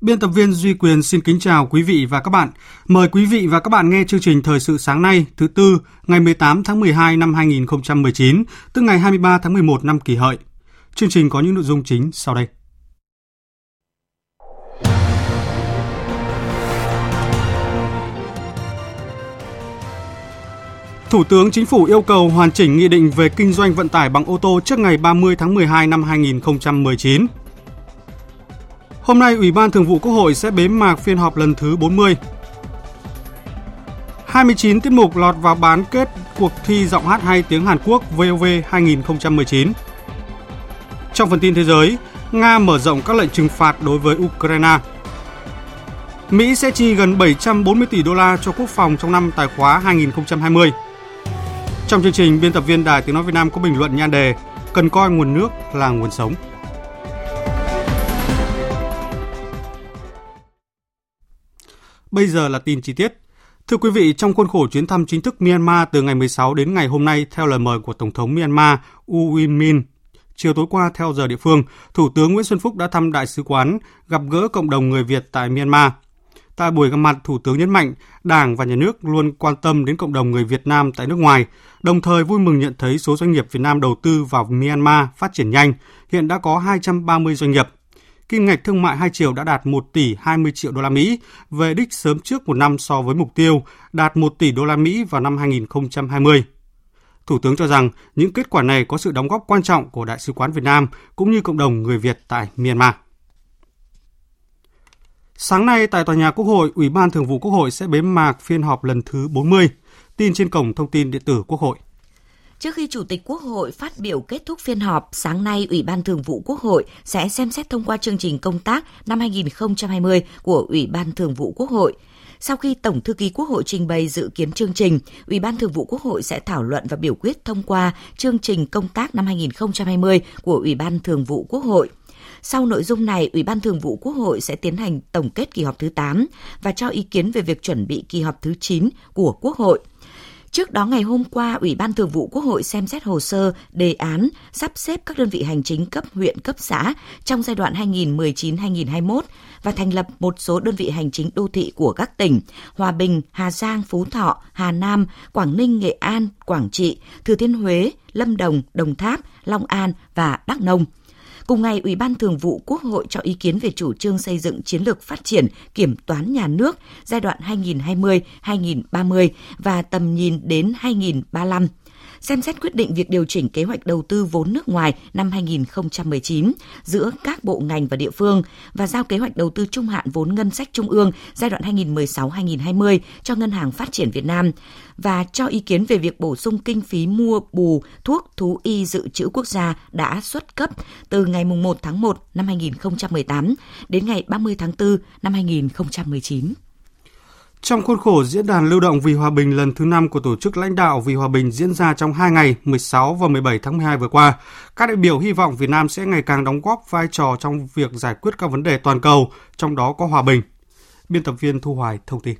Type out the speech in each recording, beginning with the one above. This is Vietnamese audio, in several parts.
Biên tập viên Duy Quyền xin kính chào quý vị và các bạn. Mời quý vị và các bạn nghe chương trình Thời sự sáng nay, thứ tư, ngày 18 tháng 12 năm 2019, tức ngày 23 tháng 11 năm kỷ hợi. Chương trình có những nội dung chính sau đây. Thủ tướng Chính phủ yêu cầu hoàn chỉnh nghị định về kinh doanh vận tải bằng ô tô trước ngày 30 tháng 12 năm 2019. Hôm nay, Ủy ban Thường vụ Quốc hội sẽ bế mạc phiên họp lần thứ 40. 29 tiết mục lọt vào bán kết cuộc thi giọng hát hay tiếng Hàn Quốc VOV 2019. Trong phần tin thế giới, Nga mở rộng các lệnh trừng phạt đối với Ukraine. Mỹ sẽ chi gần 740 tỷ đô la cho quốc phòng trong năm tài khóa 2020. Trong chương trình, biên tập viên Đài Tiếng Nói Việt Nam có bình luận nhan đề Cần coi nguồn nước là nguồn sống. Bây giờ là tin chi tiết. Thưa quý vị, trong khuôn khổ chuyến thăm chính thức Myanmar từ ngày 16 đến ngày hôm nay theo lời mời của Tổng thống Myanmar U Win Min, chiều tối qua theo giờ địa phương, Thủ tướng Nguyễn Xuân Phúc đã thăm đại sứ quán, gặp gỡ cộng đồng người Việt tại Myanmar. Tại buổi gặp mặt, Thủ tướng nhấn mạnh Đảng và Nhà nước luôn quan tâm đến cộng đồng người Việt Nam tại nước ngoài, đồng thời vui mừng nhận thấy số doanh nghiệp Việt Nam đầu tư vào Myanmar phát triển nhanh, hiện đã có 230 doanh nghiệp kim ngạch thương mại hai chiều đã đạt 1 tỷ 20 triệu đô la Mỹ, về đích sớm trước một năm so với mục tiêu đạt 1 tỷ đô la Mỹ vào năm 2020. Thủ tướng cho rằng những kết quả này có sự đóng góp quan trọng của Đại sứ quán Việt Nam cũng như cộng đồng người Việt tại Myanmar. Sáng nay tại tòa nhà Quốc hội, Ủy ban Thường vụ Quốc hội sẽ bế mạc phiên họp lần thứ 40. Tin trên cổng thông tin điện tử Quốc hội. Trước khi Chủ tịch Quốc hội phát biểu kết thúc phiên họp, sáng nay Ủy ban Thường vụ Quốc hội sẽ xem xét thông qua chương trình công tác năm 2020 của Ủy ban Thường vụ Quốc hội. Sau khi Tổng thư ký Quốc hội trình bày dự kiến chương trình, Ủy ban Thường vụ Quốc hội sẽ thảo luận và biểu quyết thông qua chương trình công tác năm 2020 của Ủy ban Thường vụ Quốc hội. Sau nội dung này, Ủy ban Thường vụ Quốc hội sẽ tiến hành tổng kết kỳ họp thứ 8 và cho ý kiến về việc chuẩn bị kỳ họp thứ 9 của Quốc hội. Trước đó ngày hôm qua, Ủy ban Thường vụ Quốc hội xem xét hồ sơ, đề án sắp xếp các đơn vị hành chính cấp huyện, cấp xã trong giai đoạn 2019-2021 và thành lập một số đơn vị hành chính đô thị của các tỉnh Hòa Bình, Hà Giang, Phú Thọ, Hà Nam, Quảng Ninh, Nghệ An, Quảng Trị, Thừa Thiên Huế, Lâm Đồng, Đồng Tháp, Long An và Đắk Nông – Cùng ngày, Ủy ban Thường vụ Quốc hội cho ý kiến về chủ trương xây dựng chiến lược phát triển kiểm toán nhà nước giai đoạn 2020-2030 và tầm nhìn đến 2035 xem xét quyết định việc điều chỉnh kế hoạch đầu tư vốn nước ngoài năm 2019 giữa các bộ ngành và địa phương và giao kế hoạch đầu tư trung hạn vốn ngân sách trung ương giai đoạn 2016-2020 cho Ngân hàng Phát triển Việt Nam và cho ý kiến về việc bổ sung kinh phí mua bù thuốc thú y dự trữ quốc gia đã xuất cấp từ ngày 1 tháng 1 năm 2018 đến ngày 30 tháng 4 năm 2019. Trong khuôn khổ diễn đàn lưu động vì hòa bình lần thứ 5 của Tổ chức Lãnh đạo vì hòa bình diễn ra trong 2 ngày 16 và 17 tháng 12 vừa qua, các đại biểu hy vọng Việt Nam sẽ ngày càng đóng góp vai trò trong việc giải quyết các vấn đề toàn cầu, trong đó có hòa bình. Biên tập viên Thu Hoài thông tin.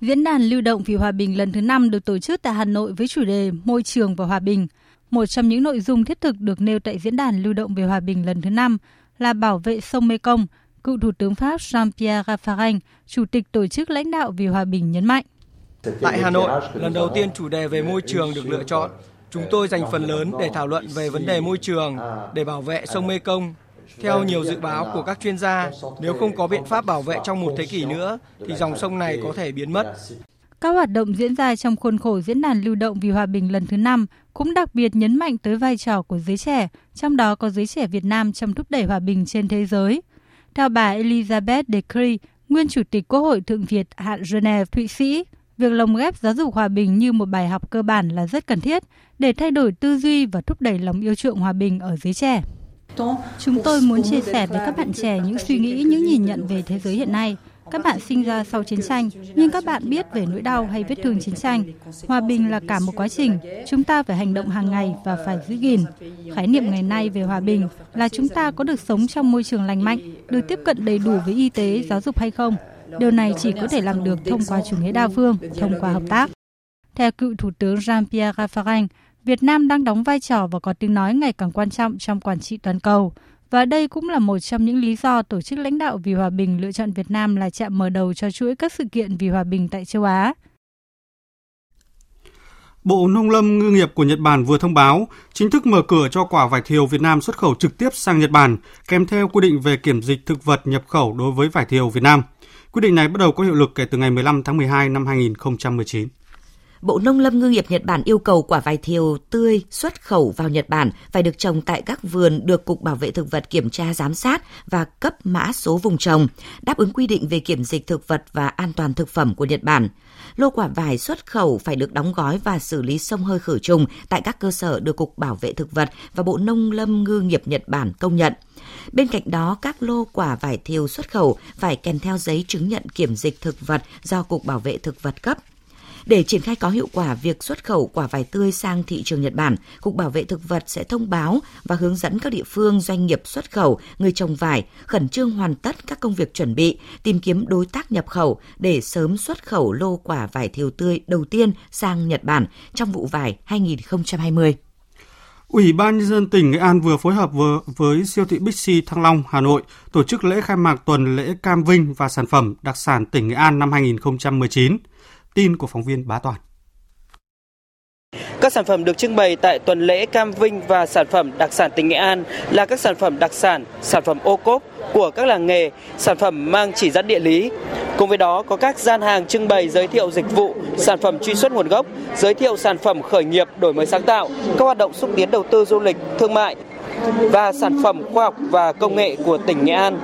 Diễn đàn lưu động vì hòa bình lần thứ 5 được tổ chức tại Hà Nội với chủ đề Môi trường và hòa bình. Một trong những nội dung thiết thực được nêu tại diễn đàn lưu động về hòa bình lần thứ 5 là bảo vệ sông Mekong, cựu Thủ tướng Pháp Jean-Pierre Raffarin, Chủ tịch Tổ chức Lãnh đạo vì Hòa bình nhấn mạnh. Tại Hà Nội, lần đầu tiên chủ đề về môi trường được lựa chọn. Chúng tôi dành phần lớn để thảo luận về vấn đề môi trường, để bảo vệ sông Mekong. Theo nhiều dự báo của các chuyên gia, nếu không có biện pháp bảo vệ trong một thế kỷ nữa, thì dòng sông này có thể biến mất. Các hoạt động diễn ra trong khuôn khổ Diễn đàn Lưu động vì Hòa bình lần thứ 5 cũng đặc biệt nhấn mạnh tới vai trò của giới trẻ, trong đó có giới trẻ Việt Nam trong thúc đẩy hòa bình trên thế giới. Theo bà Elizabeth Decree, nguyên Chủ tịch Quốc hội Thượng Việt hạn Geneva, Thụy Sĩ, việc lồng ghép giáo dục hòa bình như một bài học cơ bản là rất cần thiết để thay đổi tư duy và thúc đẩy lòng yêu chuộng hòa bình ở giới trẻ. Chúng tôi muốn chia sẻ với các bạn trẻ những suy nghĩ, những nhìn nhận về thế giới hiện nay. Các bạn sinh ra sau chiến tranh, nhưng các bạn biết về nỗi đau hay vết thương chiến tranh. Hòa bình là cả một quá trình, chúng ta phải hành động hàng ngày và phải giữ gìn. Khái niệm ngày nay về hòa bình là chúng ta có được sống trong môi trường lành mạnh, được tiếp cận đầy đủ với y tế, giáo dục hay không. Điều này chỉ có thể làm được thông qua chủ nghĩa đa phương, thông qua hợp tác. Theo cựu Thủ tướng Jean-Pierre Raffarin, Việt Nam đang đóng vai trò và có tiếng nói ngày càng quan trọng trong quản trị toàn cầu. Và đây cũng là một trong những lý do Tổ chức Lãnh đạo vì Hòa bình lựa chọn Việt Nam là chạm mở đầu cho chuỗi các sự kiện vì hòa bình tại châu Á. Bộ Nông lâm Ngư nghiệp của Nhật Bản vừa thông báo chính thức mở cửa cho quả vải thiều Việt Nam xuất khẩu trực tiếp sang Nhật Bản, kèm theo quy định về kiểm dịch thực vật nhập khẩu đối với vải thiều Việt Nam. Quyết định này bắt đầu có hiệu lực kể từ ngày 15 tháng 12 năm 2019. Bộ Nông lâm Ngư nghiệp Nhật Bản yêu cầu quả vải thiều tươi xuất khẩu vào Nhật Bản phải được trồng tại các vườn được Cục Bảo vệ Thực vật kiểm tra giám sát và cấp mã số vùng trồng, đáp ứng quy định về kiểm dịch thực vật và an toàn thực phẩm của Nhật Bản. Lô quả vải xuất khẩu phải được đóng gói và xử lý sông hơi khử trùng tại các cơ sở được Cục Bảo vệ Thực vật và Bộ Nông lâm Ngư nghiệp Nhật Bản công nhận. Bên cạnh đó, các lô quả vải thiều xuất khẩu phải kèm theo giấy chứng nhận kiểm dịch thực vật do Cục Bảo vệ Thực vật cấp. Để triển khai có hiệu quả việc xuất khẩu quả vải tươi sang thị trường Nhật Bản, Cục Bảo vệ Thực vật sẽ thông báo và hướng dẫn các địa phương doanh nghiệp xuất khẩu, người trồng vải khẩn trương hoàn tất các công việc chuẩn bị, tìm kiếm đối tác nhập khẩu để sớm xuất khẩu lô quả vải thiều tươi đầu tiên sang Nhật Bản trong vụ vải 2020. Ủy ban nhân dân tỉnh Nghệ An vừa phối hợp với, với siêu thị Bixi Thăng Long, Hà Nội tổ chức lễ khai mạc tuần lễ cam vinh và sản phẩm đặc sản tỉnh Nghệ An năm 2019. Tin của phóng viên Bá Toàn. Các sản phẩm được trưng bày tại tuần lễ Cam Vinh và sản phẩm đặc sản tỉnh Nghệ An là các sản phẩm đặc sản, sản phẩm ô cốp của các làng nghề, sản phẩm mang chỉ dẫn địa lý. Cùng với đó có các gian hàng trưng bày giới thiệu dịch vụ, sản phẩm truy xuất nguồn gốc, giới thiệu sản phẩm khởi nghiệp, đổi mới sáng tạo, các hoạt động xúc tiến đầu tư du lịch, thương mại và sản phẩm khoa học và công nghệ của tỉnh Nghệ An.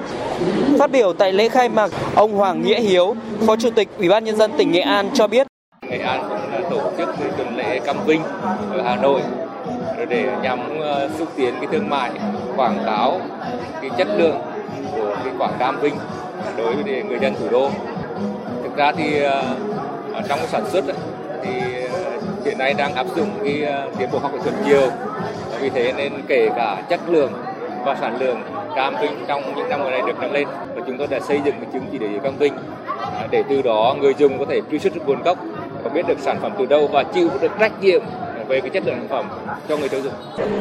Phát biểu tại lễ khai mạc, ông Hoàng Nghĩa Hiếu, Phó Chủ tịch Ủy ban nhân dân tỉnh Nghệ An cho biết Nghệ An cũng là tổ chức tuần lễ Cam Vinh ở Hà Nội để nhằm ờ, xúc tiến cái thương mại, quảng cáo cái chất lượng của cái quả cam Vinh đối với người dân thủ đô. Thực ra thì ờ, trong sản xuất thì ờ, hiện nay đang áp dụng cái tiến bộ khoa học kỹ thuật nhiều vì thế nên kể cả chất lượng và sản lượng cam vinh trong những năm gần đây được nâng lên và chúng tôi đã xây dựng một chứng chỉ để cam vinh à, để từ đó người dùng có thể truy xuất nguồn gốc và biết được sản phẩm từ đâu và chịu được trách nhiệm về cái chất lượng sản phẩm cho người tiêu dùng.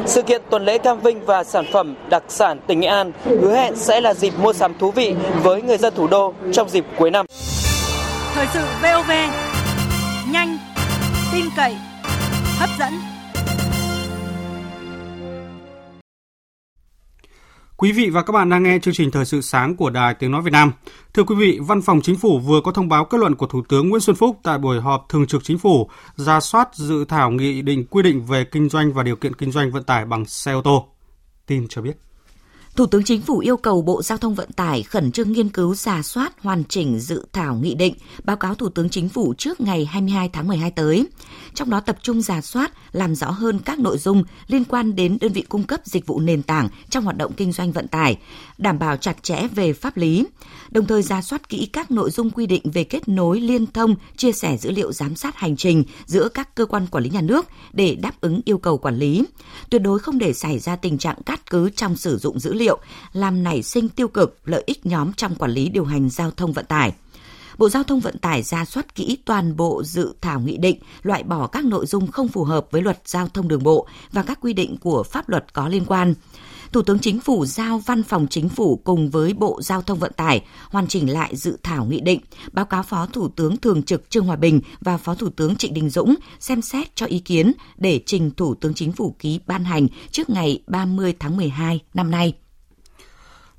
Sự kiện tuần lễ Cam Vinh và sản phẩm đặc sản tỉnh Nghệ An hứa hẹn sẽ là dịp mua sắm thú vị với người dân thủ đô trong dịp cuối năm. Thời sự VOV nhanh, tin cậy, hấp dẫn. Quý vị và các bạn đang nghe chương trình Thời sự sáng của Đài Tiếng Nói Việt Nam. Thưa quý vị, Văn phòng Chính phủ vừa có thông báo kết luận của Thủ tướng Nguyễn Xuân Phúc tại buổi họp Thường trực Chính phủ ra soát dự thảo nghị định quy định về kinh doanh và điều kiện kinh doanh vận tải bằng xe ô tô. Tin cho biết. Thủ tướng Chính phủ yêu cầu Bộ Giao thông Vận tải khẩn trương nghiên cứu giả soát hoàn chỉnh dự thảo nghị định, báo cáo Thủ tướng Chính phủ trước ngày 22 tháng 12 tới. Trong đó tập trung giả soát, làm rõ hơn các nội dung liên quan đến đơn vị cung cấp dịch vụ nền tảng trong hoạt động kinh doanh vận tải, đảm bảo chặt chẽ về pháp lý, đồng thời ra soát kỹ các nội dung quy định về kết nối liên thông, chia sẻ dữ liệu giám sát hành trình giữa các cơ quan quản lý nhà nước để đáp ứng yêu cầu quản lý. Tuyệt đối không để xảy ra tình trạng cắt cứ trong sử dụng dữ liệu, làm nảy sinh tiêu cực lợi ích nhóm trong quản lý điều hành giao thông vận tải. Bộ Giao thông Vận tải ra soát kỹ toàn bộ dự thảo nghị định, loại bỏ các nội dung không phù hợp với luật giao thông đường bộ và các quy định của pháp luật có liên quan. Thủ tướng Chính phủ giao Văn phòng Chính phủ cùng với Bộ Giao thông Vận tải hoàn chỉnh lại dự thảo nghị định, báo cáo Phó Thủ tướng Thường trực Trương Hòa Bình và Phó Thủ tướng Trịnh Đình Dũng xem xét cho ý kiến để trình Thủ tướng Chính phủ ký ban hành trước ngày 30 tháng 12 năm nay.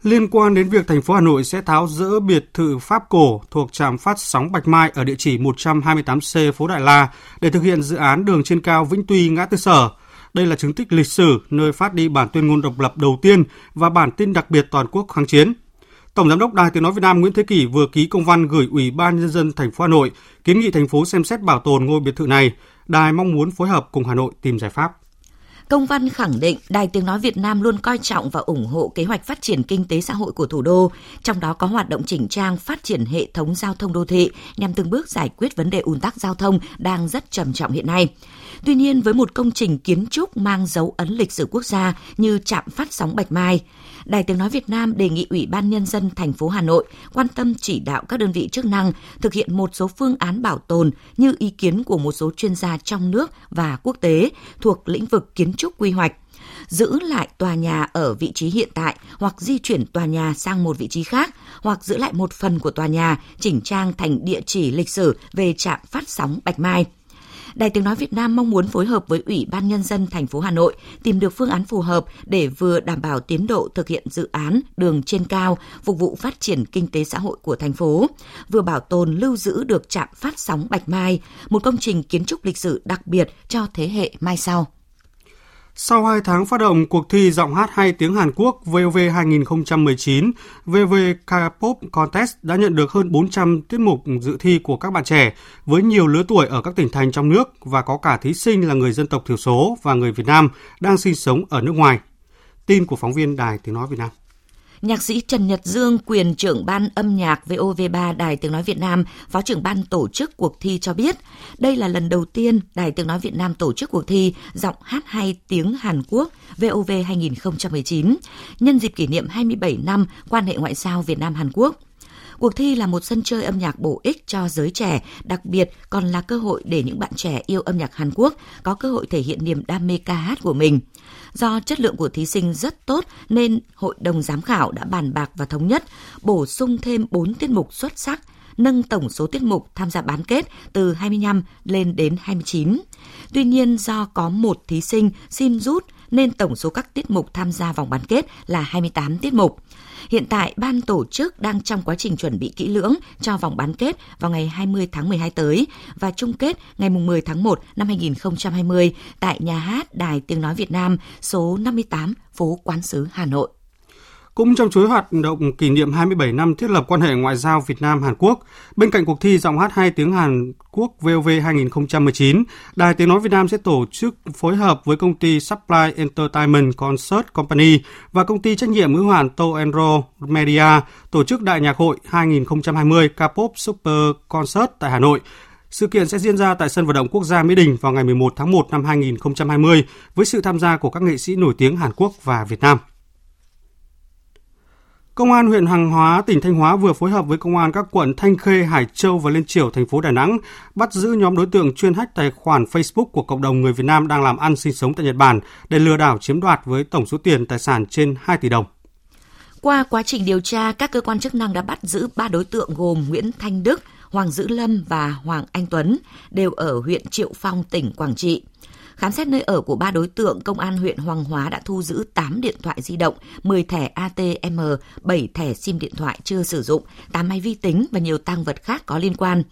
Liên quan đến việc thành phố Hà Nội sẽ tháo rỡ biệt thự Pháp cổ thuộc trạm phát sóng Bạch Mai ở địa chỉ 128C phố Đại La để thực hiện dự án đường trên cao Vĩnh Tuy ngã tư Sở. Đây là chứng tích lịch sử nơi phát đi bản tuyên ngôn độc lập đầu tiên và bản tin đặc biệt toàn quốc kháng chiến. Tổng giám đốc Đài Tiếng nói Việt Nam Nguyễn Thế Kỷ vừa ký công văn gửi Ủy ban nhân dân thành phố Hà Nội kiến nghị thành phố xem xét bảo tồn ngôi biệt thự này. Đài mong muốn phối hợp cùng Hà Nội tìm giải pháp. Công văn khẳng định Đài Tiếng Nói Việt Nam luôn coi trọng và ủng hộ kế hoạch phát triển kinh tế xã hội của thủ đô, trong đó có hoạt động chỉnh trang phát triển hệ thống giao thông đô thị nhằm từng bước giải quyết vấn đề ùn tắc giao thông đang rất trầm trọng hiện nay. Tuy nhiên, với một công trình kiến trúc mang dấu ấn lịch sử quốc gia như trạm phát sóng Bạch Mai, Đài Tiếng Nói Việt Nam đề nghị Ủy ban Nhân dân thành phố Hà Nội quan tâm chỉ đạo các đơn vị chức năng thực hiện một số phương án bảo tồn như ý kiến của một số chuyên gia trong nước và quốc tế thuộc lĩnh vực kiến trúc quy hoạch, giữ lại tòa nhà ở vị trí hiện tại hoặc di chuyển tòa nhà sang một vị trí khác hoặc giữ lại một phần của tòa nhà chỉnh trang thành địa chỉ lịch sử về trạm phát sóng Bạch Mai – Đài Tiếng Nói Việt Nam mong muốn phối hợp với Ủy ban Nhân dân thành phố Hà Nội tìm được phương án phù hợp để vừa đảm bảo tiến độ thực hiện dự án đường trên cao phục vụ phát triển kinh tế xã hội của thành phố, vừa bảo tồn lưu giữ được trạm phát sóng Bạch Mai, một công trình kiến trúc lịch sử đặc biệt cho thế hệ mai sau. Sau 2 tháng phát động cuộc thi giọng hát hay tiếng Hàn Quốc VOV 2019, VV K-pop Contest đã nhận được hơn 400 tiết mục dự thi của các bạn trẻ với nhiều lứa tuổi ở các tỉnh thành trong nước và có cả thí sinh là người dân tộc thiểu số và người Việt Nam đang sinh sống ở nước ngoài. Tin của phóng viên Đài Tiếng Nói Việt Nam. Nhạc sĩ Trần Nhật Dương, quyền trưởng ban âm nhạc VOV3 Đài Tiếng Nói Việt Nam, phó trưởng ban tổ chức cuộc thi cho biết, đây là lần đầu tiên Đài Tiếng Nói Việt Nam tổ chức cuộc thi giọng hát hay tiếng Hàn Quốc VOV 2019, nhân dịp kỷ niệm 27 năm quan hệ ngoại giao Việt Nam-Hàn Quốc. Cuộc thi là một sân chơi âm nhạc bổ ích cho giới trẻ, đặc biệt còn là cơ hội để những bạn trẻ yêu âm nhạc Hàn Quốc có cơ hội thể hiện niềm đam mê ca hát của mình. Do chất lượng của thí sinh rất tốt nên Hội đồng Giám khảo đã bàn bạc và thống nhất bổ sung thêm 4 tiết mục xuất sắc nâng tổng số tiết mục tham gia bán kết từ 25 lên đến 29. Tuy nhiên do có một thí sinh xin rút nên tổng số các tiết mục tham gia vòng bán kết là 28 tiết mục. Hiện tại, ban tổ chức đang trong quá trình chuẩn bị kỹ lưỡng cho vòng bán kết vào ngày 20 tháng 12 tới và chung kết ngày 10 tháng 1 năm 2020 tại nhà hát Đài Tiếng Nói Việt Nam số 58 phố Quán sứ Hà Nội. Cũng trong chuỗi hoạt động kỷ niệm 27 năm thiết lập quan hệ ngoại giao Việt Nam Hàn Quốc, bên cạnh cuộc thi giọng hát hai tiếng Hàn Quốc VOV 2019, Đài Tiếng nói Việt Nam sẽ tổ chức phối hợp với công ty Supply Entertainment Concert Company và công ty trách nhiệm hữu hạn To Enro Media tổ chức Đại nhạc hội 2020 K-pop Super Concert tại Hà Nội. Sự kiện sẽ diễn ra tại sân vận động quốc gia Mỹ Đình vào ngày 11 tháng 1 năm 2020 với sự tham gia của các nghệ sĩ nổi tiếng Hàn Quốc và Việt Nam. Công an huyện Hàng Hóa, tỉnh Thanh Hóa vừa phối hợp với công an các quận Thanh Khê, Hải Châu và Liên Triểu, thành phố Đà Nẵng bắt giữ nhóm đối tượng chuyên hack tài khoản Facebook của cộng đồng người Việt Nam đang làm ăn sinh sống tại Nhật Bản để lừa đảo chiếm đoạt với tổng số tiền tài sản trên 2 tỷ đồng. Qua quá trình điều tra, các cơ quan chức năng đã bắt giữ 3 đối tượng gồm Nguyễn Thanh Đức, Hoàng Dữ Lâm và Hoàng Anh Tuấn, đều ở huyện Triệu Phong, tỉnh Quảng Trị. Khám xét nơi ở của ba đối tượng, Công an huyện Hoàng Hóa đã thu giữ 8 điện thoại di động, 10 thẻ ATM, 7 thẻ SIM điện thoại chưa sử dụng, 8 máy vi tính và nhiều tăng vật khác có liên quan.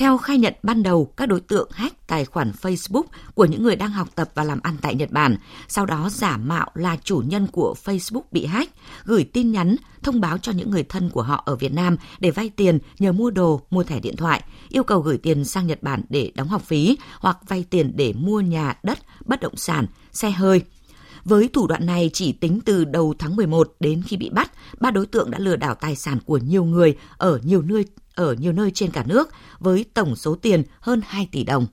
Theo khai nhận ban đầu, các đối tượng hack tài khoản Facebook của những người đang học tập và làm ăn tại Nhật Bản, sau đó giả mạo là chủ nhân của Facebook bị hack, gửi tin nhắn thông báo cho những người thân của họ ở Việt Nam để vay tiền nhờ mua đồ, mua thẻ điện thoại, yêu cầu gửi tiền sang Nhật Bản để đóng học phí hoặc vay tiền để mua nhà, đất, bất động sản, xe hơi. Với thủ đoạn này, chỉ tính từ đầu tháng 11 đến khi bị bắt, ba đối tượng đã lừa đảo tài sản của nhiều người ở nhiều nơi ở nhiều nơi trên cả nước với tổng số tiền hơn 2 tỷ đồng.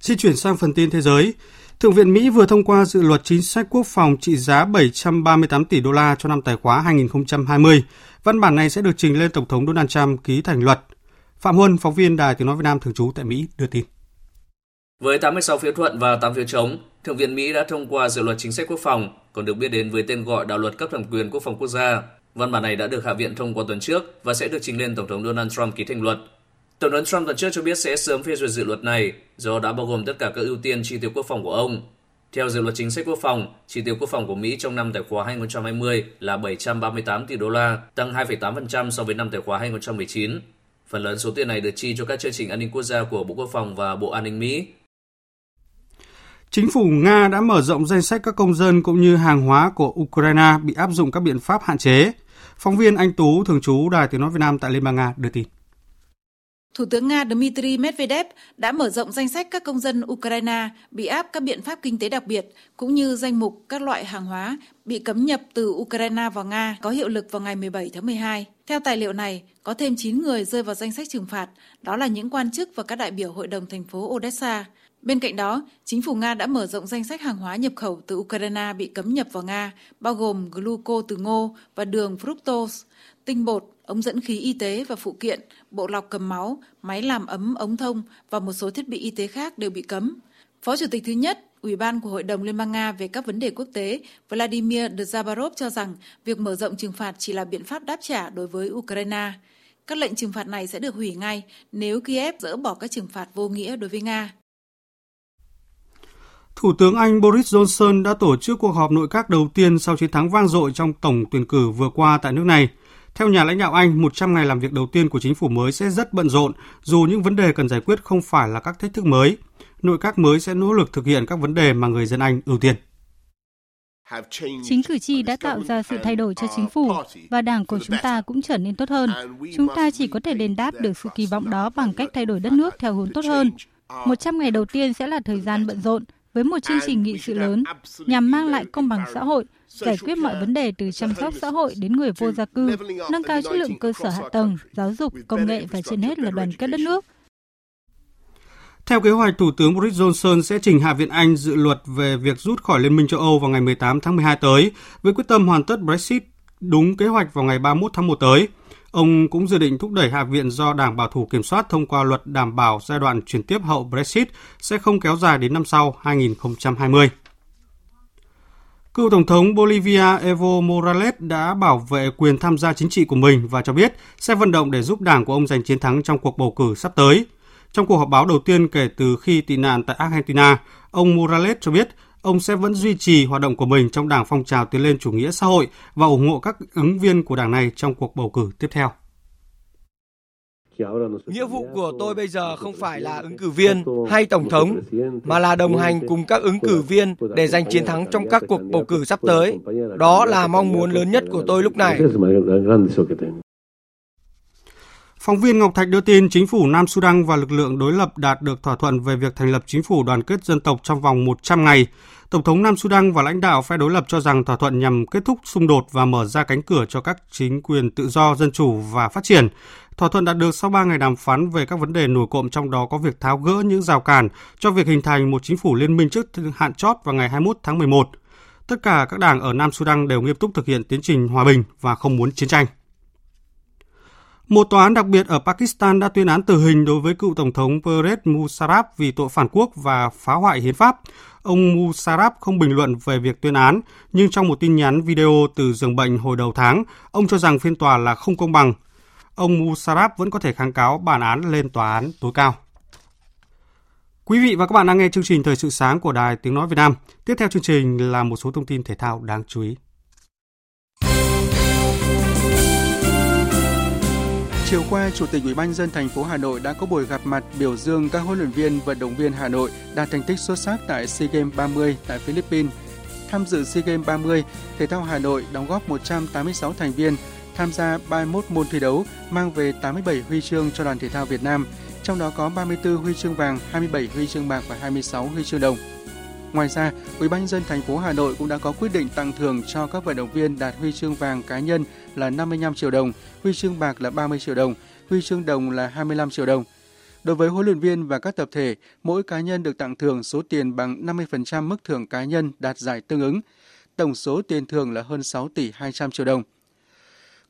Xin chuyển sang phần tin thế giới. Thượng viện Mỹ vừa thông qua dự luật chính sách quốc phòng trị giá 738 tỷ đô la cho năm tài khóa 2020. Văn bản này sẽ được trình lên Tổng thống Donald Trump ký thành luật. Phạm Huân, phóng viên Đài Tiếng Nói Việt Nam thường trú tại Mỹ, đưa tin. Với 86 phiếu thuận và 8 phiếu chống, Thượng viện Mỹ đã thông qua dự luật chính sách quốc phòng, còn được biết đến với tên gọi đạo luật cấp thẩm quyền quốc phòng quốc gia. Văn bản này đã được Hạ viện thông qua tuần trước và sẽ được trình lên Tổng thống Donald Trump ký thành luật. Tổng thống Trump tuần trước cho biết sẽ sớm phê duyệt dự luật này, do đã bao gồm tất cả các ưu tiên chi tiêu quốc phòng của ông. Theo dự luật chính sách quốc phòng, chi tiêu quốc phòng của Mỹ trong năm tài khoá 2020 là 738 tỷ đô la, tăng 2,8% so với năm tài khoá 2019. Phần lớn số tiền này được chi cho các chương trình an ninh quốc gia của Bộ Quốc phòng và Bộ An ninh Mỹ. Chính phủ Nga đã mở rộng danh sách các công dân cũng như hàng hóa của Ukraine bị áp dụng các biện pháp hạn chế. Phóng viên Anh Tú, thường trú Đài Tiếng Nói Việt Nam tại Liên bang Nga đưa tin. Thủ tướng Nga Dmitry Medvedev đã mở rộng danh sách các công dân Ukraine bị áp các biện pháp kinh tế đặc biệt, cũng như danh mục các loại hàng hóa bị cấm nhập từ Ukraine vào Nga có hiệu lực vào ngày 17 tháng 12. Theo tài liệu này, có thêm 9 người rơi vào danh sách trừng phạt, đó là những quan chức và các đại biểu Hội đồng thành phố Odessa. Bên cạnh đó, chính phủ Nga đã mở rộng danh sách hàng hóa nhập khẩu từ Ukraine bị cấm nhập vào Nga, bao gồm gluco từ ngô và đường fructose, tinh bột, ống dẫn khí y tế và phụ kiện, bộ lọc cầm máu, máy làm ấm ống thông và một số thiết bị y tế khác đều bị cấm. Phó Chủ tịch thứ nhất, Ủy ban của Hội đồng Liên bang Nga về các vấn đề quốc tế Vladimir Dzabarov cho rằng việc mở rộng trừng phạt chỉ là biện pháp đáp trả đối với Ukraine. Các lệnh trừng phạt này sẽ được hủy ngay nếu Kiev dỡ bỏ các trừng phạt vô nghĩa đối với Nga. Thủ tướng Anh Boris Johnson đã tổ chức cuộc họp nội các đầu tiên sau chiến thắng vang dội trong tổng tuyển cử vừa qua tại nước này. Theo nhà lãnh đạo Anh, 100 ngày làm việc đầu tiên của chính phủ mới sẽ rất bận rộn, dù những vấn đề cần giải quyết không phải là các thách thức mới. Nội các mới sẽ nỗ lực thực hiện các vấn đề mà người dân Anh ưu tiên. Chính cử tri đã tạo ra sự thay đổi cho chính phủ và đảng của chúng ta cũng trở nên tốt hơn. Chúng ta chỉ có thể đền đáp được sự kỳ vọng đó bằng cách thay đổi đất nước theo hướng tốt hơn. 100 ngày đầu tiên sẽ là thời gian bận rộn với một chương trình nghị sự lớn nhằm mang lại công bằng xã hội, giải quyết mọi vấn đề từ chăm sóc xã hội đến người vô gia cư, nâng cao chất lượng cơ sở hạ tầng, giáo dục, công nghệ và trên hết là đoàn kết đất nước. Theo kế hoạch, Thủ tướng Boris Johnson sẽ trình Hạ viện Anh dự luật về việc rút khỏi Liên minh châu Âu vào ngày 18 tháng 12 tới, với quyết tâm hoàn tất Brexit đúng kế hoạch vào ngày 31 tháng 1 tới. Ông cũng dự định thúc đẩy Hạ viện do Đảng Bảo thủ kiểm soát thông qua luật đảm bảo giai đoạn chuyển tiếp hậu Brexit sẽ không kéo dài đến năm sau 2020. Cựu Tổng thống Bolivia Evo Morales đã bảo vệ quyền tham gia chính trị của mình và cho biết sẽ vận động để giúp đảng của ông giành chiến thắng trong cuộc bầu cử sắp tới. Trong cuộc họp báo đầu tiên kể từ khi tị nạn tại Argentina, ông Morales cho biết ông sẽ vẫn duy trì hoạt động của mình trong đảng phong trào tiến lên chủ nghĩa xã hội và ủng hộ các ứng viên của đảng này trong cuộc bầu cử tiếp theo. Nghĩa vụ của tôi bây giờ không phải là ứng cử viên hay tổng thống, mà là đồng hành cùng các ứng cử viên để giành chiến thắng trong các cuộc bầu cử sắp tới. Đó là mong muốn lớn nhất của tôi lúc này. Phóng viên Ngọc Thạch đưa tin chính phủ Nam Sudan và lực lượng đối lập đạt được thỏa thuận về việc thành lập chính phủ đoàn kết dân tộc trong vòng 100 ngày. Tổng thống Nam Sudan và lãnh đạo phe đối lập cho rằng thỏa thuận nhằm kết thúc xung đột và mở ra cánh cửa cho các chính quyền tự do, dân chủ và phát triển. Thỏa thuận đạt được sau 3 ngày đàm phán về các vấn đề nổi cộm trong đó có việc tháo gỡ những rào cản cho việc hình thành một chính phủ liên minh trước hạn chót vào ngày 21 tháng 11. Tất cả các đảng ở Nam Sudan đều nghiêm túc thực hiện tiến trình hòa bình và không muốn chiến tranh. Một tòa án đặc biệt ở Pakistan đã tuyên án tử hình đối với cựu Tổng thống Pervez Musharraf vì tội phản quốc và phá hoại hiến pháp. Ông Musharraf không bình luận về việc tuyên án, nhưng trong một tin nhắn video từ giường bệnh hồi đầu tháng, ông cho rằng phiên tòa là không công bằng. Ông Musharraf vẫn có thể kháng cáo bản án lên tòa án tối cao. Quý vị và các bạn đang nghe chương trình Thời sự sáng của Đài Tiếng Nói Việt Nam. Tiếp theo chương trình là một số thông tin thể thao đáng chú ý. Chiều qua, Chủ tịch Ủy ban dân thành phố Hà Nội đã có buổi gặp mặt biểu dương các huấn luyện viên vận động viên Hà Nội đạt thành tích xuất sắc tại SEA Games 30 tại Philippines. Tham dự SEA Games 30, Thể thao Hà Nội đóng góp 186 thành viên, tham gia 31 môn thi đấu, mang về 87 huy chương cho đoàn thể thao Việt Nam, trong đó có 34 huy chương vàng, 27 huy chương bạc và 26 huy chương đồng. Ngoài ra, Ủy ban dân thành phố Hà Nội cũng đã có quyết định tặng thưởng cho các vận động viên đạt huy chương vàng cá nhân là 55 triệu đồng, huy chương bạc là 30 triệu đồng, huy chương đồng là 25 triệu đồng. Đối với huấn luyện viên và các tập thể, mỗi cá nhân được tặng thưởng số tiền bằng 50% mức thưởng cá nhân đạt giải tương ứng. Tổng số tiền thưởng là hơn 6 tỷ 200 triệu đồng.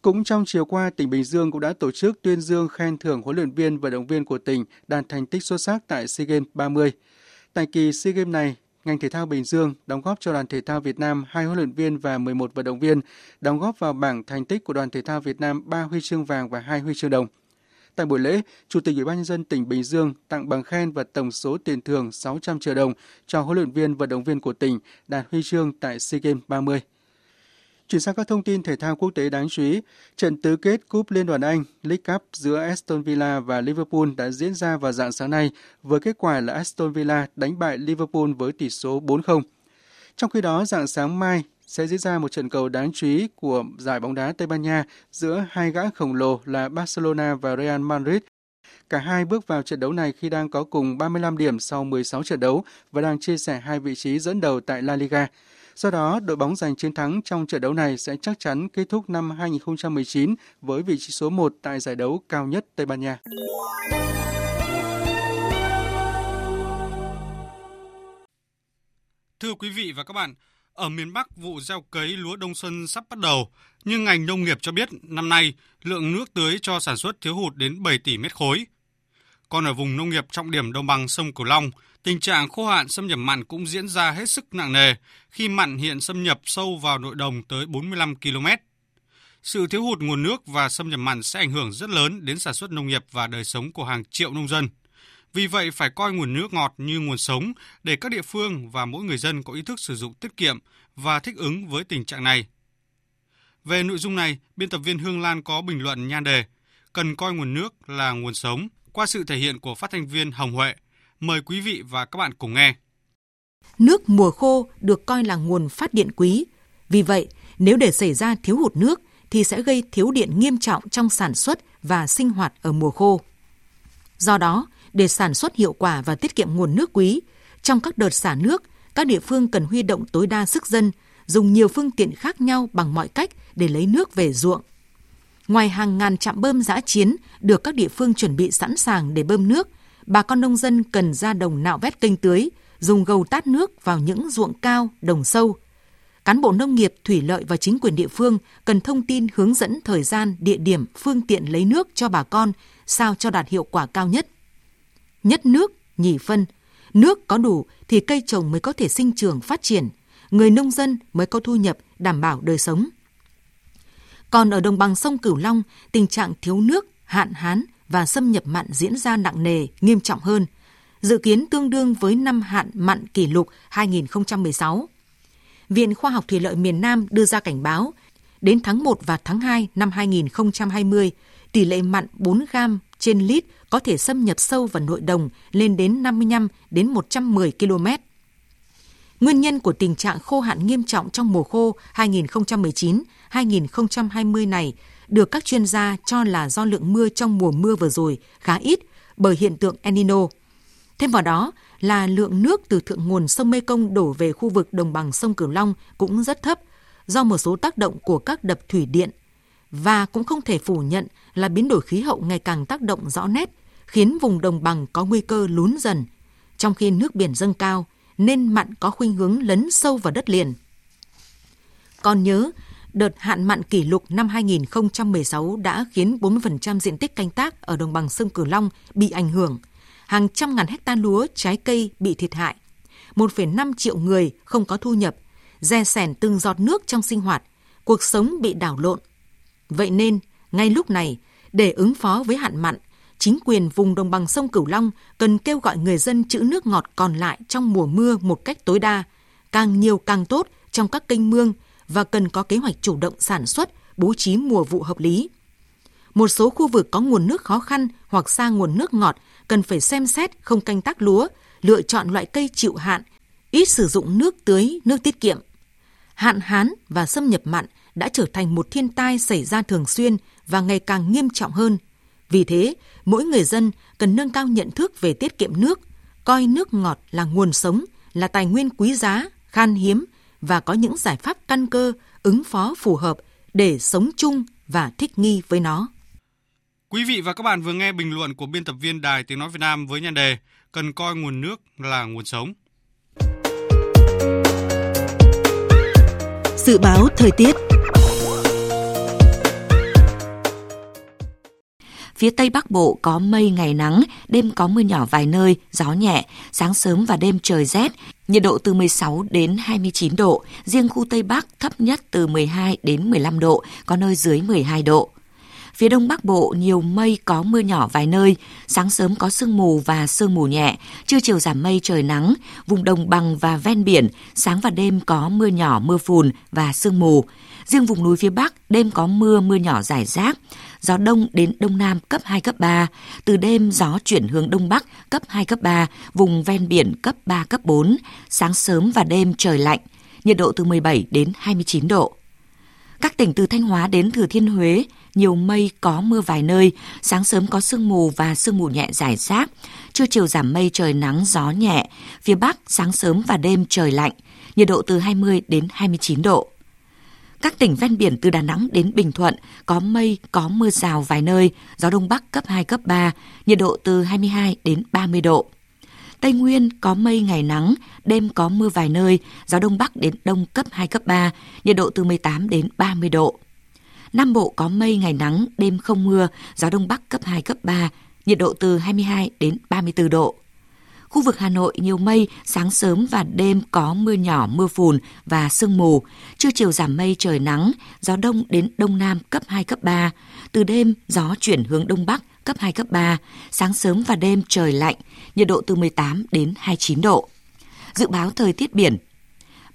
Cũng trong chiều qua, tỉnh Bình Dương cũng đã tổ chức tuyên dương khen thưởng huấn luyện viên và động viên của tỉnh đạt thành tích xuất sắc tại SEA Games 30. Tại kỳ SEA Games này, ngành thể thao Bình Dương đóng góp cho đoàn thể thao Việt Nam hai huấn luyện viên và 11 vận động viên, đóng góp vào bảng thành tích của đoàn thể thao Việt Nam 3 huy chương vàng và 2 huy chương đồng. Tại buổi lễ, Chủ tịch Ủy ban nhân dân tỉnh Bình Dương tặng bằng khen và tổng số tiền thưởng 600 triệu đồng cho huấn luyện viên vận động viên của tỉnh đạt huy chương tại SEA Games 30. Chuyển sang các thông tin thể thao quốc tế đáng chú ý, trận tứ kết Cúp Liên đoàn Anh League Cup giữa Aston Villa và Liverpool đã diễn ra vào dạng sáng nay với kết quả là Aston Villa đánh bại Liverpool với tỷ số 4-0. Trong khi đó, dạng sáng mai sẽ diễn ra một trận cầu đáng chú ý của giải bóng đá Tây Ban Nha giữa hai gã khổng lồ là Barcelona và Real Madrid. Cả hai bước vào trận đấu này khi đang có cùng 35 điểm sau 16 trận đấu và đang chia sẻ hai vị trí dẫn đầu tại La Liga. Do đó, đội bóng giành chiến thắng trong trận đấu này sẽ chắc chắn kết thúc năm 2019 với vị trí số 1 tại giải đấu cao nhất Tây Ban Nha. Thưa quý vị và các bạn, ở miền Bắc vụ gieo cấy lúa đông xuân sắp bắt đầu, nhưng ngành nông nghiệp cho biết năm nay lượng nước tưới cho sản xuất thiếu hụt đến 7 tỷ mét khối. Còn ở vùng nông nghiệp trọng điểm đồng bằng sông Cửu Long, tình trạng khô hạn xâm nhập mặn cũng diễn ra hết sức nặng nề khi mặn hiện xâm nhập sâu vào nội đồng tới 45 km. Sự thiếu hụt nguồn nước và xâm nhập mặn sẽ ảnh hưởng rất lớn đến sản xuất nông nghiệp và đời sống của hàng triệu nông dân. Vì vậy phải coi nguồn nước ngọt như nguồn sống để các địa phương và mỗi người dân có ý thức sử dụng tiết kiệm và thích ứng với tình trạng này. Về nội dung này, biên tập viên Hương Lan có bình luận nhan đề Cần coi nguồn nước là nguồn sống qua sự thể hiện của phát thanh viên Hồng Huệ. Mời quý vị và các bạn cùng nghe. Nước mùa khô được coi là nguồn phát điện quý. Vì vậy, nếu để xảy ra thiếu hụt nước thì sẽ gây thiếu điện nghiêm trọng trong sản xuất và sinh hoạt ở mùa khô. Do đó, để sản xuất hiệu quả và tiết kiệm nguồn nước quý, trong các đợt xả nước, các địa phương cần huy động tối đa sức dân, dùng nhiều phương tiện khác nhau bằng mọi cách để lấy nước về ruộng. Ngoài hàng ngàn trạm bơm giã chiến được các địa phương chuẩn bị sẵn sàng để bơm nước, bà con nông dân cần ra đồng nạo vét kênh tưới, dùng gầu tát nước vào những ruộng cao, đồng sâu. Cán bộ nông nghiệp, thủy lợi và chính quyền địa phương cần thông tin hướng dẫn thời gian, địa điểm, phương tiện lấy nước cho bà con sao cho đạt hiệu quả cao nhất. Nhất nước, nhì phân. Nước có đủ thì cây trồng mới có thể sinh trưởng phát triển, người nông dân mới có thu nhập đảm bảo đời sống. Còn ở đồng bằng sông Cửu Long, tình trạng thiếu nước, hạn hán và xâm nhập mặn diễn ra nặng nề, nghiêm trọng hơn, dự kiến tương đương với năm hạn mặn kỷ lục 2016. Viện Khoa học Thủy lợi miền Nam đưa ra cảnh báo, đến tháng 1 và tháng 2 năm 2020, tỷ lệ mặn 4 gram trên lít có thể xâm nhập sâu vào nội đồng lên đến 55 đến 110 km. Nguyên nhân của tình trạng khô hạn nghiêm trọng trong mùa khô 2019-2020 này được các chuyên gia cho là do lượng mưa trong mùa mưa vừa rồi khá ít bởi hiện tượng El Nino. Thêm vào đó là lượng nước từ thượng nguồn sông Mekong đổ về khu vực đồng bằng sông Cửu Long cũng rất thấp do một số tác động của các đập thủy điện và cũng không thể phủ nhận là biến đổi khí hậu ngày càng tác động rõ nét, khiến vùng đồng bằng có nguy cơ lún dần, trong khi nước biển dâng cao nên mặn có khuynh hướng lấn sâu vào đất liền. Còn nhớ, đợt hạn mặn kỷ lục năm 2016 đã khiến 40% diện tích canh tác ở đồng bằng sông Cửu Long bị ảnh hưởng, hàng trăm ngàn hecta lúa, trái cây bị thiệt hại, 1,5 triệu người không có thu nhập, dè sẻn từng giọt nước trong sinh hoạt, cuộc sống bị đảo lộn. Vậy nên, ngay lúc này, để ứng phó với hạn mặn, chính quyền vùng đồng bằng sông Cửu Long cần kêu gọi người dân trữ nước ngọt còn lại trong mùa mưa một cách tối đa, càng nhiều càng tốt trong các kênh mương và cần có kế hoạch chủ động sản xuất, bố trí mùa vụ hợp lý. Một số khu vực có nguồn nước khó khăn hoặc xa nguồn nước ngọt cần phải xem xét không canh tác lúa, lựa chọn loại cây chịu hạn, ít sử dụng nước tưới, nước tiết kiệm. Hạn hán và xâm nhập mặn đã trở thành một thiên tai xảy ra thường xuyên và ngày càng nghiêm trọng hơn. Vì thế, mỗi người dân cần nâng cao nhận thức về tiết kiệm nước, coi nước ngọt là nguồn sống, là tài nguyên quý giá, khan hiếm và có những giải pháp căn cơ, ứng phó phù hợp để sống chung và thích nghi với nó. Quý vị và các bạn vừa nghe bình luận của biên tập viên Đài Tiếng Nói Việt Nam với nhan đề Cần coi nguồn nước là nguồn sống. Dự báo thời tiết Phía Tây Bắc Bộ có mây ngày nắng, đêm có mưa nhỏ vài nơi, gió nhẹ, sáng sớm và đêm trời rét, nhiệt độ từ 16 đến 29 độ, riêng khu Tây Bắc thấp nhất từ 12 đến 15 độ, có nơi dưới 12 độ. Phía đông bắc bộ nhiều mây có mưa nhỏ vài nơi, sáng sớm có sương mù và sương mù nhẹ, trưa chiều giảm mây trời nắng, vùng đồng bằng và ven biển, sáng và đêm có mưa nhỏ mưa phùn và sương mù. Riêng vùng núi phía Bắc, đêm có mưa, mưa nhỏ rải rác. Gió đông đến đông nam cấp 2, cấp 3. Từ đêm gió chuyển hướng đông bắc cấp 2, cấp 3, vùng ven biển cấp 3, cấp 4. Sáng sớm và đêm trời lạnh, nhiệt độ từ 17 đến 29 độ. Các tỉnh từ Thanh Hóa đến Thừa Thiên Huế, nhiều mây có mưa vài nơi, sáng sớm có sương mù và sương mù nhẹ rải rác, trưa chiều giảm mây trời nắng gió nhẹ, phía Bắc sáng sớm và đêm trời lạnh, nhiệt độ từ 20 đến 29 độ. Các tỉnh ven biển từ Đà Nẵng đến Bình Thuận có mây, có mưa rào vài nơi, gió đông bắc cấp 2, cấp 3, nhiệt độ từ 22 đến 30 độ. Tây Nguyên có mây ngày nắng, đêm có mưa vài nơi, gió đông bắc đến đông cấp 2, cấp 3, nhiệt độ từ 18 đến 30 độ. Nam Bộ có mây ngày nắng, đêm không mưa, gió đông bắc cấp 2, cấp 3, nhiệt độ từ 22 đến 34 độ. Khu vực Hà Nội nhiều mây, sáng sớm và đêm có mưa nhỏ, mưa phùn và sương mù. Trưa chiều giảm mây trời nắng, gió đông đến đông nam cấp 2, cấp 3. Từ đêm, gió chuyển hướng đông bắc cấp 2, cấp 3. Sáng sớm và đêm trời lạnh, nhiệt độ từ 18 đến 29 độ. Dự báo thời tiết biển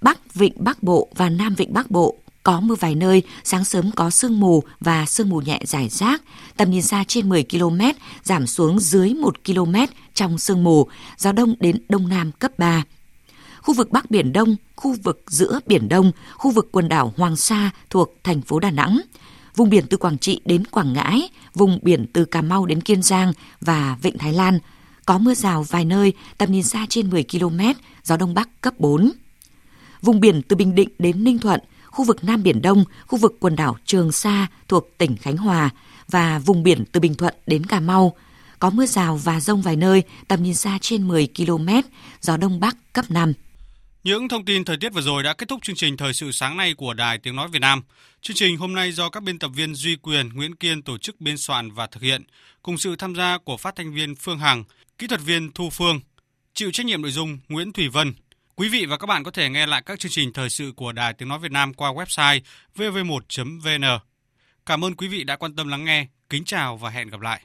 Bắc Vịnh Bắc Bộ và Nam Vịnh Bắc Bộ có mưa vài nơi, sáng sớm có sương mù và sương mù nhẹ rải rác, tầm nhìn xa trên 10 km, giảm xuống dưới 1 km trong sương mù, gió đông đến đông nam cấp 3. Khu vực Bắc Biển Đông, khu vực giữa Biển Đông, khu vực quần đảo Hoàng Sa thuộc thành phố Đà Nẵng, vùng biển từ Quảng Trị đến Quảng Ngãi, vùng biển từ Cà Mau đến Kiên Giang và Vịnh Thái Lan. Có mưa rào vài nơi, tầm nhìn xa trên 10 km, gió Đông Bắc cấp 4. Vùng biển từ Bình Định đến Ninh Thuận, khu vực Nam Biển Đông, khu vực quần đảo Trường Sa thuộc tỉnh Khánh Hòa và vùng biển từ Bình Thuận đến Cà Mau. Có mưa rào và rông vài nơi, tầm nhìn xa trên 10 km, gió Đông Bắc cấp 5. Những thông tin thời tiết vừa rồi đã kết thúc chương trình Thời sự sáng nay của Đài Tiếng Nói Việt Nam. Chương trình hôm nay do các biên tập viên Duy Quyền, Nguyễn Kiên tổ chức biên soạn và thực hiện, cùng sự tham gia của phát thanh viên Phương Hằng, kỹ thuật viên Thu Phương, chịu trách nhiệm nội dung Nguyễn Thủy Vân. Quý vị và các bạn có thể nghe lại các chương trình thời sự của Đài Tiếng Nói Việt Nam qua website vv1.vn. Cảm ơn quý vị đã quan tâm lắng nghe. Kính chào và hẹn gặp lại.